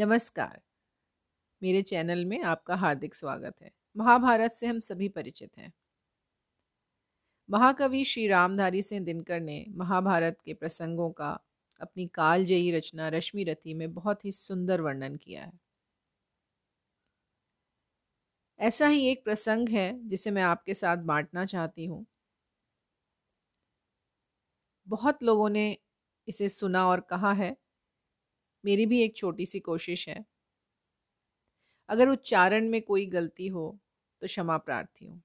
नमस्कार। मेरे चैनल में आपका हार्दिक स्वागत है। महाभारत से हम सभी परिचित हैं। महाकवि श्री रामधारी सिंह दिनकर ने महाभारत के प्रसंगों का अपनी कालजयी रचना रश्मि रथी में बहुत ही सुंदर वर्णन किया है। ऐसा ही एक प्रसंग है जिसे मैं आपके साथ बांटना चाहती हूँ। बहुत लोगों ने इसे सुना और कहा है। मेरी भी एक छोटी सी कोशिश है। अगर उच्चारण में कोई गलती हो तो क्षमा प्रार्थी हूँ।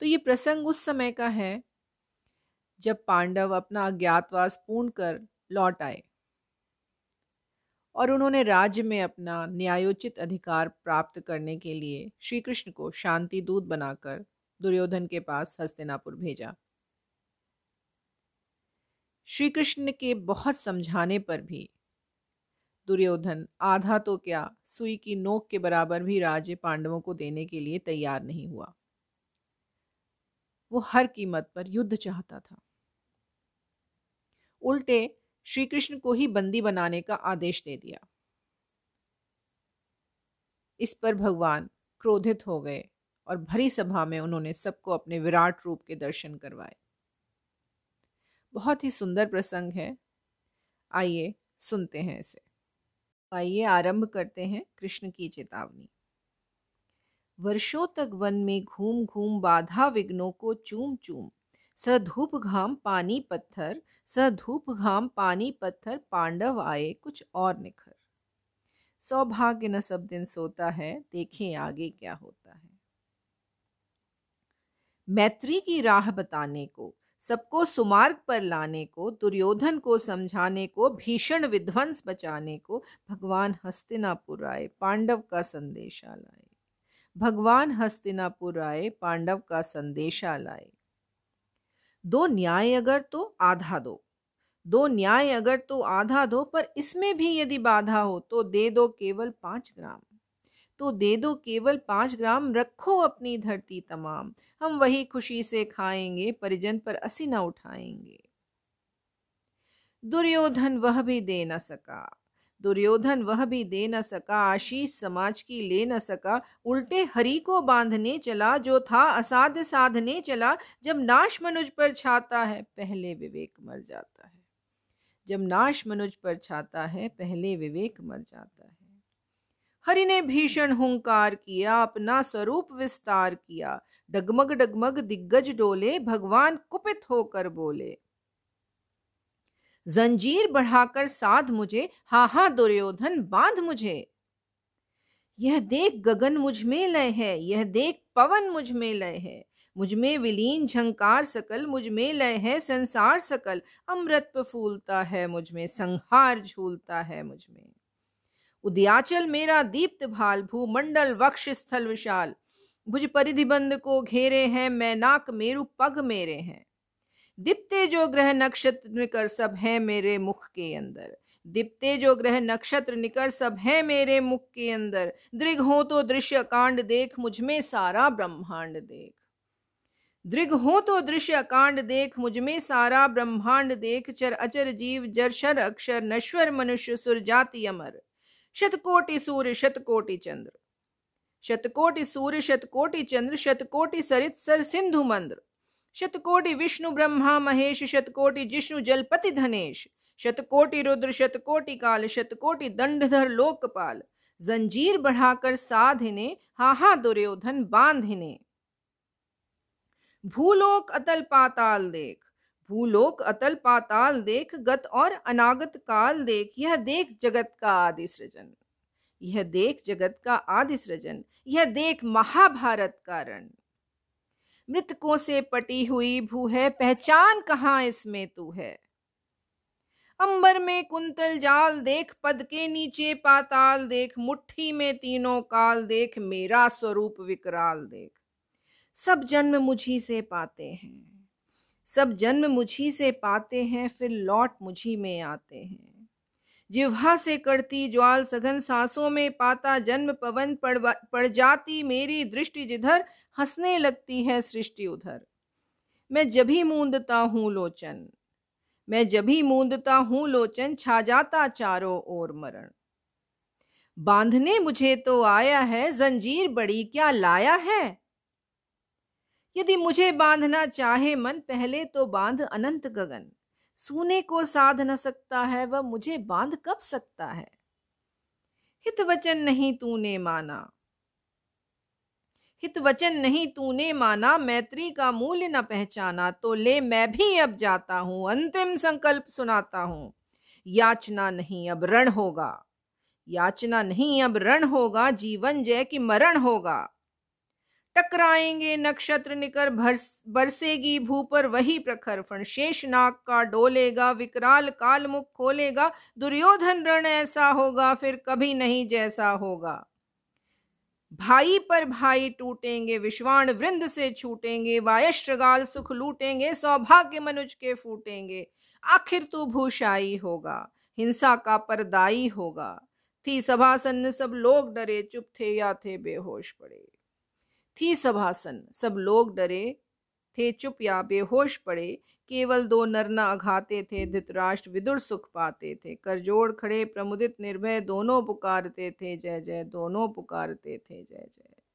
तो ये प्रसंग उस समय का है, जब पांडव अपना अज्ञातवास पूर्ण कर लौट आए। और उन्होंने राज्य में अपना न्यायोचित अधिकार प्राप्त करने के लिए श्री कृष्ण को शांति दूत बनाकर दुर्योधन के पास हस्तिनापुर भेजा। श्री कृष्ण के बहुत समझाने पर भी। दुर्योधन, आधा तो क्या सुई की नोक के बराबर भी राज्य पांडवों को देने के लिए तैयार नहीं हुआ। वो हर कीमत पर युद्ध चाहता था। उल्टे श्री कृष्ण को ही बंदी बनाने का आदेश दे दिया। इस पर भगवान क्रोधित हो गए और भरी सभा में उन्होंने सबको अपने विराट रूप के दर्शन करवाए। बहुत ही सुंदर प्रसंग है। आइए सुनते हैं इसे। आइए आरंभ करते हैं कृष्ण की चेतावनी। वर्षों तक वन में घूम घूम बाधा विघ्नों को चूम चूम स धूप घाम पानी पत्थर स धूप घाम पानी पत्थर पांडव आए कुछ और निखर। सौभाग्य न सब दिन सोता है, देखें आगे क्या होता है। मैत्री की राह बताने को सबको सुमार्ग पर लाने को, दुर्योधन को समझाने को, भीषण विध्वंस बचाने को भगवान हस्तिनापुर आए, पांडव का संदेशा लाए। भगवान हस्तिनापुर आए, पांडव का संदेशा लाए। दो न्याय अगर तो आधा दो। दो न्याय अगर तो आधा दो, पर इसमें भी यदि बाधा हो तो दे दो केवल पाँच ग्राम। तो दे दो केवल पाँच ग्राम, रखो अपनी धरती तमाम। हम वही खुशी से खाएँगे, परिजन पर असी न उठाएँगे। दुर्योधन वह भी दे न सका। दुर्योधन वह भी दे न सका, आशीष समाज की ले न सका। उल्टे हरि को बांधने चला, जो था असाध्य साधने चला। जब नाश मनुज पर छाता है, पहले विवेक मर जाता है। जब नाश मनुज पर छाता है, पहले विवेक मर जाता है। हरि ने भीषण हुंकार किया, अपना स्वरूप विस्तार किया। डगमग डगमग दिग्गज डोले, भगवान कुपित होकर बोले। जंजीर बढ़ाकर साध मुझे हा हा दुर्योधन, बाँध मुझे। यह देख गगन मुझमें लय है, यह देख पवन मुझमें लय है। मुझमें विलीन झंकार सकल, मुझमें लय है संसार सकल। अमृत फूलता है मुझमें, संहार झूलता है मुझमें। उदयाचल मेरा दीप्त भाल भूमंडल वक्ष स्थल विशाल। भुज परिधि बंद को घेरे हैं, मैं नाक मेरु पग मेरे हैं। दिप्ते जो ग्रह नक्षत्र निकर सब है मेरे मुख के अंदर। दिप्ते जो ग्रह नक्षत्र निकर सब है मेरे मुख के अंदर। दृग हो तो दृश्य कांड देख, मुझमें सारा ब्रह्मांड देख। दृग हो तो दृश्य कांड देख, मुझमें सारा ब्रह्मांड देख। चर अचर जीव, जर शर अक्षर, नश्वर मनुष्य, सुर जाति अमर। शतकोटि सूर्य, शतकोटि चंद्र। शतकोटि सूर्य, शतकोटि चंद्र, शतकोटि सरित सर सिंधु मंद्र। शतकोटि विष्णु, ब्रह्मा, महेश, शतकोटि जिष्णु, जलपति धनेश। शतकोटि रुद्र, शतकोटि काल, शतकोटि दंडधर, लोकपाल। जंजीर बढ़ाकर साधिने हा हा दुर्योधन बांधिने। भूलोक अतल पाताल देख। भूलोक, अतल पाताल देख, गत और अनागत काल देख, यह देख जगत का आदि सृजन यह देख जगत का आदि सृजन यह देख महाभारत का रण। मृतकों से पटी हुई भू है, पहचान कहाँ इसमें तू है? अंबर में कुंतल जाल देख, पद के नीचे पाताल देख, मुट्ठी में तीनों काल देख, मेरा स्वरूप विकराल देख। सब जन्म मुझी से पाते हैं। सब जन्म मुझी से पाते हैं, फिर लौट मुझी में आते हैं। जिह्वा से करती ज्वाल सघन सांसों में पाता जन्म पवन पड़ पड़ जाती मेरी दृष्टि जिधर, हंसने लगती है सृष्टि उधर। मैं जभी मूंदता हूँ लोचन, मैं जभी मूंदता हूँ लोचन, छा जाता चारों ओर मरण। बांधने मुझे तो आया है, जंजीर बड़ी क्या लाया है? यदि मुझे बांधना चाहे मन, पहले तो बाँध अनंत गगन। सोने को साध न सकता है, वह मुझे बाँध कब सकता है? हित वचन नहीं तूने माना। हित वचन नहीं तूने माना, मैत्री का मूल्य न पहचाना तो ले मैं भी अब जाता हूँ, अंतिम संकल्प सुनाता हूँ। याचना नहीं अब रण होगा। याचना नहीं अब रण होगा, जीवन जय कि मरण होगा। टकराएँगे, नक्षत्र निकर बरसेगी, भू पर वही प्रखर फण शेष नाग का डोलेगा, विकराल काल मुख खोलेगा, दुर्योधन रण ऐसा होगा, फिर कभी नहीं जैसा होगा। भाई पर भाई टूटेंगे, विश्वाण वृंद से छूटेंगे वायश्रगाल सुख लूटेंगे, सौभाग्य मनुज के फूटेंगे। आखिर तू भूषाई होगा, हिंसा का परदाई होगा। थी सभासन सब लोग डरे, चुप थे या थे बेहोश पड़े। थी सभासन। सब लोग डरे थे, चुप या बेहोश पड़े। केवल दो नरना अघाते थे, धृतराष्ट्र विदुर सुख पाते थे। करजोड़ खड़े, प्रमुदित निर्भय दोनों पुकारते थे, जय जय दोनों पुकारते थे, जय जय।